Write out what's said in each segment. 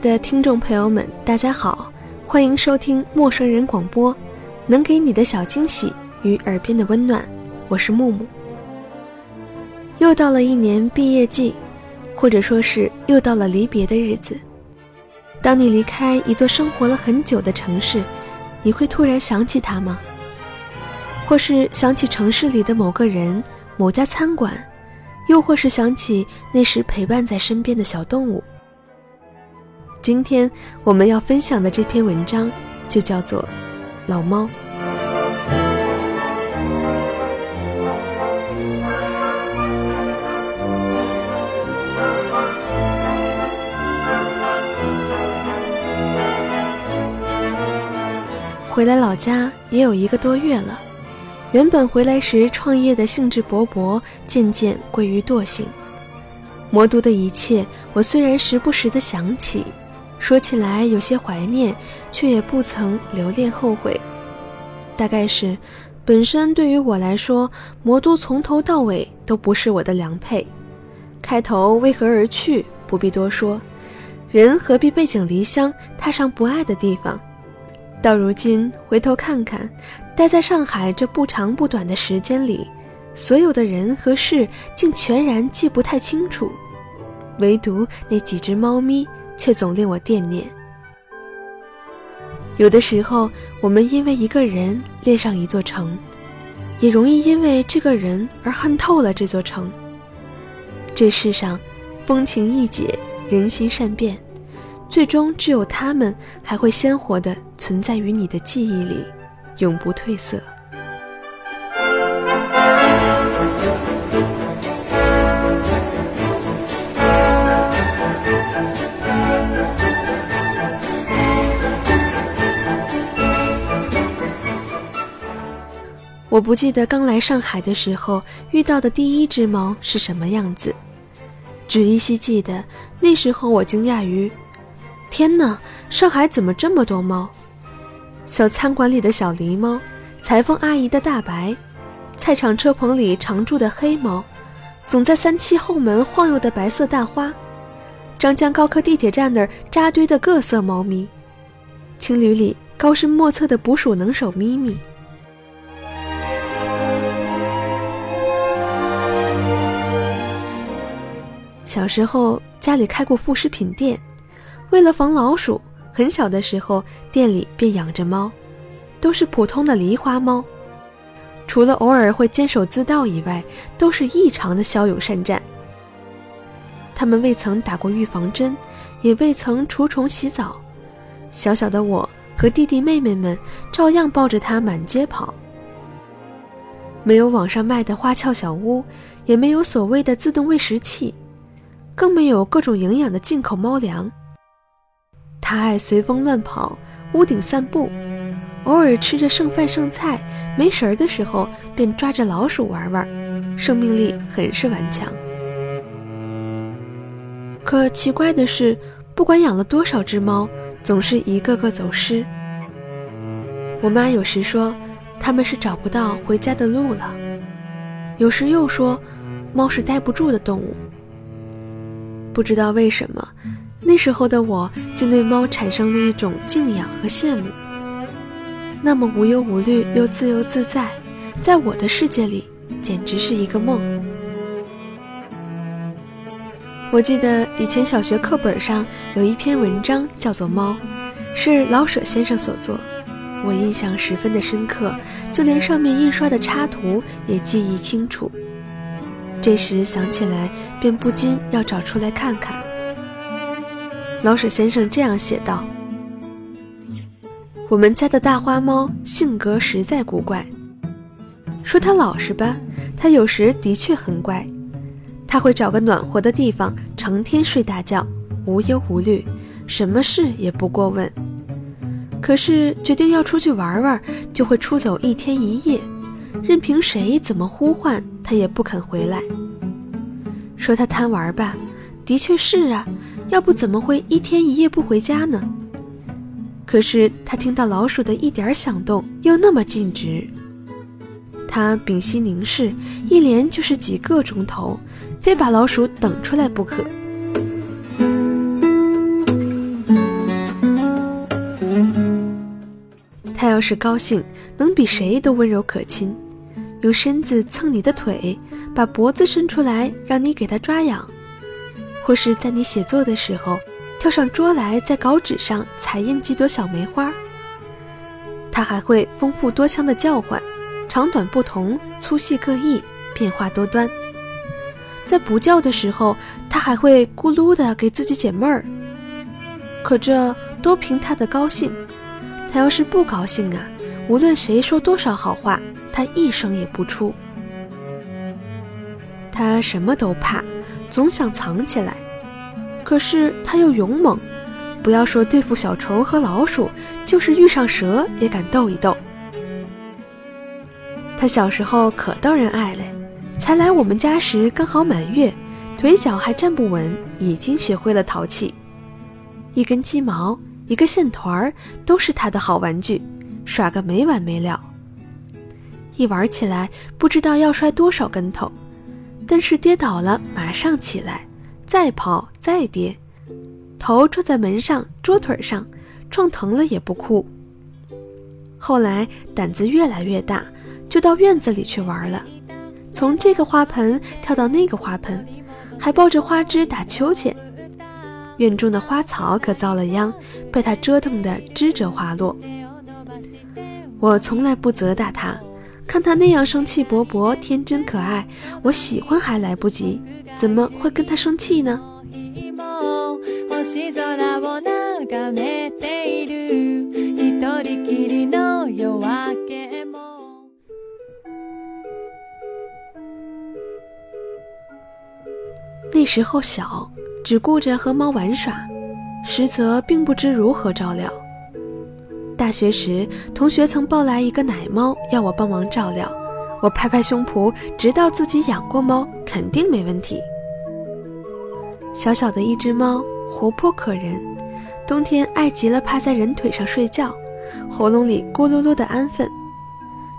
的听众朋友们，大家好，欢迎收听陌生人广播，能给你的小惊喜与耳边的温暖，我是木木。又到了一年毕业季，或者说是又到了离别的日子。当你离开一座生活了很久的城市，你会突然想起他吗？或是想起城市里的某个人、某家餐馆，又或是想起那时陪伴在身边的小动物？今天我们要分享的这篇文章就叫做《老猫》。回来老家也有一个多月了，原本回来时创业的兴致勃勃，渐渐归于惰性。魔都的一切，我虽然时不时的想起。说起来有些怀念，却也不曾留恋后悔。大概是，本身对于我来说，魔都从头到尾都不是我的良配。开头为何而去，不必多说。人何必背井离乡，踏上不爱的地方？到如今回头看看，待在上海这不长不短的时间里，所有的人和事竟全然记不太清楚，唯独那几只猫咪。却总令我惦念。有的时候，我们因为一个人恋上一座城，也容易因为这个人而恨透了这座城。这世上，风情易解，人心善变，最终只有他们还会鲜活地存在于你的记忆里，永不褪色。我不记得刚来上海的时候遇到的第一只猫是什么样子，只依稀记得那时候我惊讶于：天哪，上海怎么这么多猫？小餐馆里的小狸猫，裁缝阿姨的大白，菜场车棚里常住的黑猫，总在三七后门晃悠的白色大花，张江高科地铁站那儿扎堆的各色猫咪，青旅里高深莫测的捕鼠能手咪咪。小时候家里开过副食品店，为了防老鼠，很小的时候店里便养着猫，都是普通的狸花猫，除了偶尔会监守自盗以外，都是异常的骁勇善战。它们未曾打过预防针，也未曾除虫洗澡，小小的我和弟弟妹妹们照样抱着它满街跑。没有网上卖的花俏小屋，也没有所谓的自动喂食器。更没有各种营养的进口猫粮。它爱随风乱跑，屋顶散步，偶尔吃着剩饭剩菜，没食儿的时候便抓着老鼠玩玩，生命力很是顽强。可奇怪的是，不管养了多少只猫，总是一个个走失。我妈有时说，他们是找不到回家的路了；有时又说，猫是待不住的动物。不知道为什么，那时候的我竟对猫产生了一种敬仰和羡慕。那么无忧无虑又自由自在，在我的世界里简直是一个梦。我记得以前小学课本上有一篇文章叫做《猫》，是老舍先生所作，我印象十分的深刻，就连上面印刷的插图也记忆清楚。这时想起来，便不禁要找出来看看。老舍先生这样写道：“我们家的大花猫性格实在古怪，说它老实吧，它有时的确很乖。它会找个暖和的地方，成天睡大觉，无忧无虑，什么事也不过问。可是决定要出去玩玩，就会出走一天一夜，任凭谁怎么呼唤，它也不肯回来。说它贪玩吧，的确是啊。”要不怎么会一天一夜不回家呢？可是他听到老鼠的一点响动，又那么尽职。他屏息凝视，一连就是几个钟头，非把老鼠等出来不可。要是高兴，能比谁都温柔可亲，用身子蹭你的腿，把脖子伸出来，让你给他抓痒。或是在你写作的时候，跳上桌来，在稿纸上彩印几朵小梅花。它还会丰富多腔的叫唤，长短不同，粗细各异，变化多端。在不叫的时候，它还会咕噜的给自己解闷儿。可这都凭它的高兴。他要是不高兴啊，无论谁说多少好话，他一声也不出。他什么都怕。总想藏起来，可是他又勇猛，不要说对付小虫和老鼠，就是遇上蛇也敢斗一斗。他小时候可逗人爱嘞，才来我们家时刚好满月，腿脚还站不稳，已经学会了淘气。一根鸡毛，一个线团儿，都是他的好玩具，耍个没完没了。一玩起来，不知道要摔多少跟头。但是跌倒了，马上起来，再跑再跌，头撞在门上、桌腿上，撞疼了也不哭。后来胆子越来越大，就到院子里去玩了，从这个花盆跳到那个花盆，还抱着花枝打秋千。院中的花草可遭了殃，被他折腾得枝折花落。我从来不责打他。看他那样生气勃勃、天真可爱，我喜欢还来不及，怎么会跟他生气呢？那时候小，只顾着和猫玩耍，实则并不知如何照料。大学时，同学曾抱来一个奶猫，要我帮忙照料。我拍拍胸脯，知道自己养过猫，肯定没问题。小小的一只猫，活泼可人，冬天爱极了趴在人腿上睡觉，喉咙里咕噜噜的安分。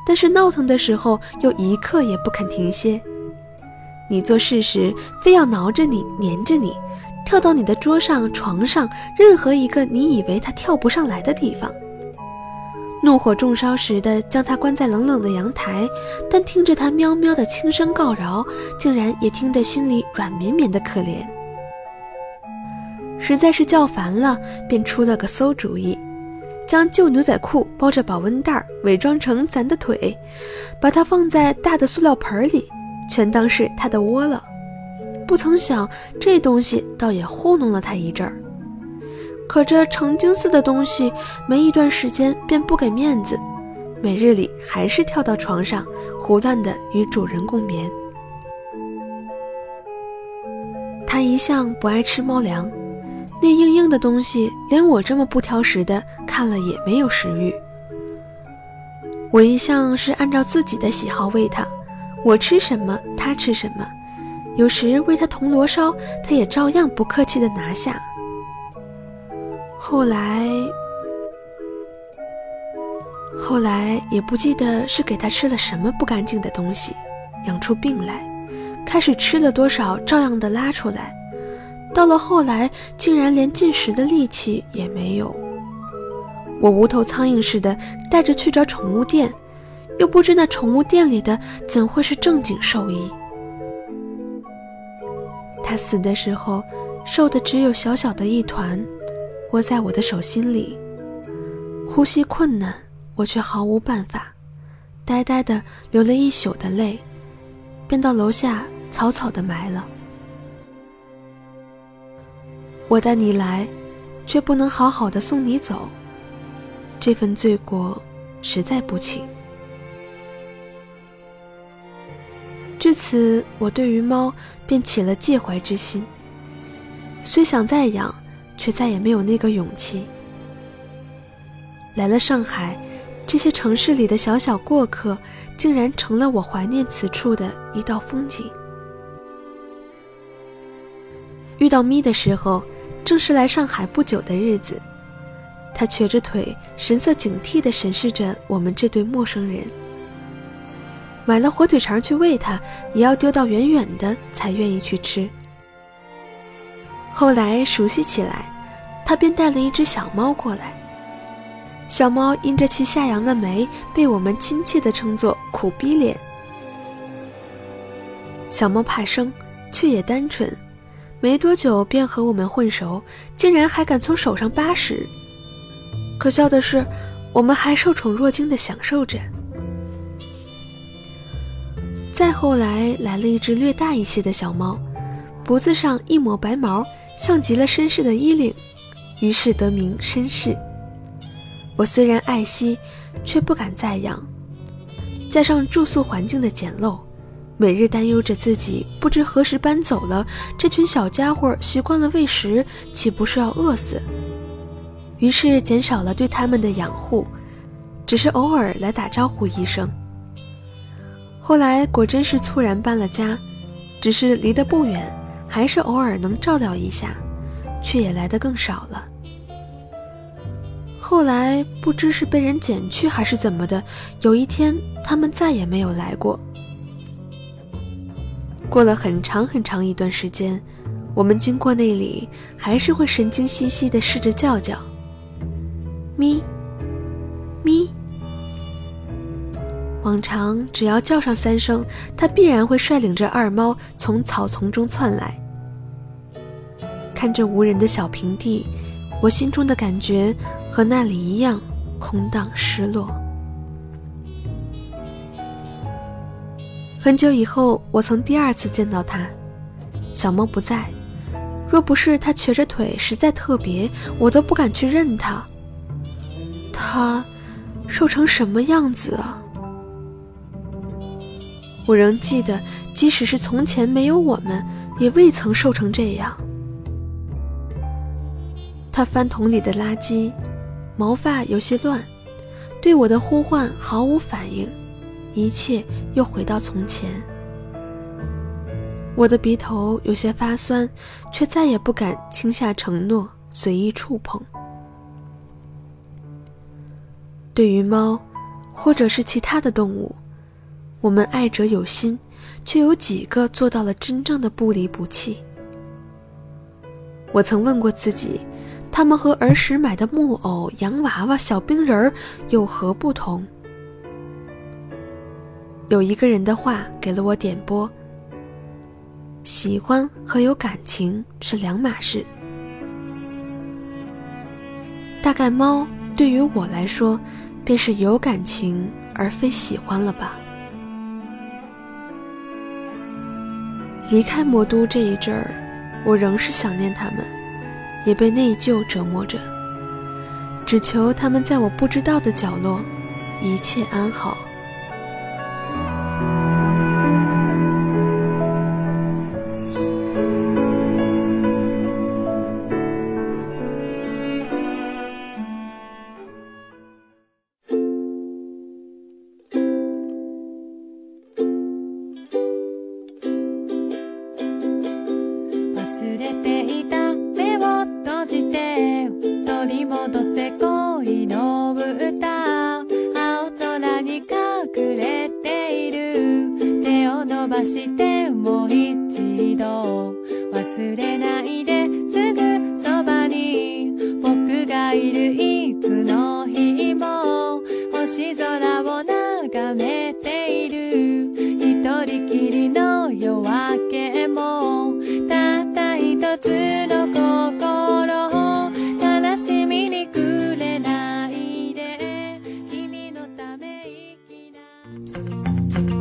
但是闹腾的时候，又一刻也不肯停歇。你做事时，非要挠着你，粘着你，跳到你的桌上、床上，任何一个你以为它跳不上来的地方。怒火中烧时的将它关在冷冷的阳台，但听着它喵喵的轻声告饶，竟然也听得心里软绵绵的可怜。实在是叫烦了，便出了个馊主意，将旧牛仔裤包着保温袋，伪装成咱的腿，把它放在大的塑料盆里，全当是它的窝了。不曾想这东西倒也糊弄了它一阵儿。可这成精似的东西，没一段时间便不给面子，每日里还是跳到床上，胡乱的与主人共眠。他一向不爱吃猫粮，那硬硬的东西，连我这么不挑食的看了也没有食欲。我一向是按照自己的喜好喂它，我吃什么它吃什么，有时喂它铜锣烧，它也照样不客气的拿下。后来，后来也不记得是给他吃了什么不干净的东西，养出病来，开始吃了多少，照样的拉出来。到了后来，竟然连进食的力气也没有。我无头苍蝇似的带着去找宠物店，又不知那宠物店里的怎会是正经兽医。他死的时候，瘦的只有小小的一团。窝在我的手心里，呼吸困难，我却毫无办法，呆呆的流了一宿的泪，便到楼下草草的埋了。我带你来，却不能好好的送你走，这份罪过实在不轻。至此，我对于猫便起了介怀之心。虽想再养，却再也没有那个勇气。来了上海，这些城市里的小小过客，竟然成了我怀念此处的一道风景。遇到咪的时候，正是来上海不久的日子。他瘸着腿，神色警惕地审视着我们这对陌生人。买了火腿肠去喂它，也要丢到远远的才愿意去吃。后来熟悉起来，他便带了一只小猫过来。小猫因着其下扬的眉，被我们亲切地称作“苦逼脸”。小猫怕生，却也单纯，没多久便和我们混熟，竟然还敢从手上扒屎。可笑的是，我们还受宠若惊地享受着。再后来来了一只略大一些的小猫，脖子上一抹白毛，像极了绅士的衣领，于是得名绅士。我虽然爱惜，却不敢再养。加上住宿环境的简陋，每日担忧着自己不知何时搬走了，这群小家伙习惯了喂食，岂不是要饿死？于是减少了对他们的养护，只是偶尔来打招呼一声。后来果真是猝然搬了家，只是离得不远，还是偶尔能照料一下，却也来得更少了。后来不知是被人捡去还是怎么的，有一天他们再也没有来过。过了很长很长一段时间，我们经过那里，还是会神经兮兮地试着叫叫，咪。往常只要叫上三声，它必然会率领着二猫从草丛中窜来。看着无人的小平地，我心中的感觉和那里一样空荡失落。很久以后，我曾第二次见到它，小猫不在。若不是它瘸着腿实在特别，我都不敢去认它。它瘦成什么样子啊？我仍记得，即使是从前没有我们，也未曾瘦成这样。他翻桶里的垃圾，毛发有些乱，对我的呼唤毫无反应，一切又回到从前。我的鼻头有些发酸，却再也不敢轻下承诺，随意触碰。对于猫，或者是其他的动物。我们爱者有心，却有几个做到了真正的不离不弃？我曾问过自己，他们和儿时买的木偶、洋娃娃、小冰人儿有何不同？有一个人的话给了我点拨：喜欢和有感情是两码事。大概猫对于我来说，便是有感情而非喜欢了吧。离开魔都这一阵儿，我仍是想念他们，也被内疚折磨着，只求他们在我不知道的角落，一切安好。して。もう一度忘れないですぐそばに僕がいるいつの日も星空を眺めて。いる一人きりの夜明けもたった一つの心を悲しみにくれないで君のため息な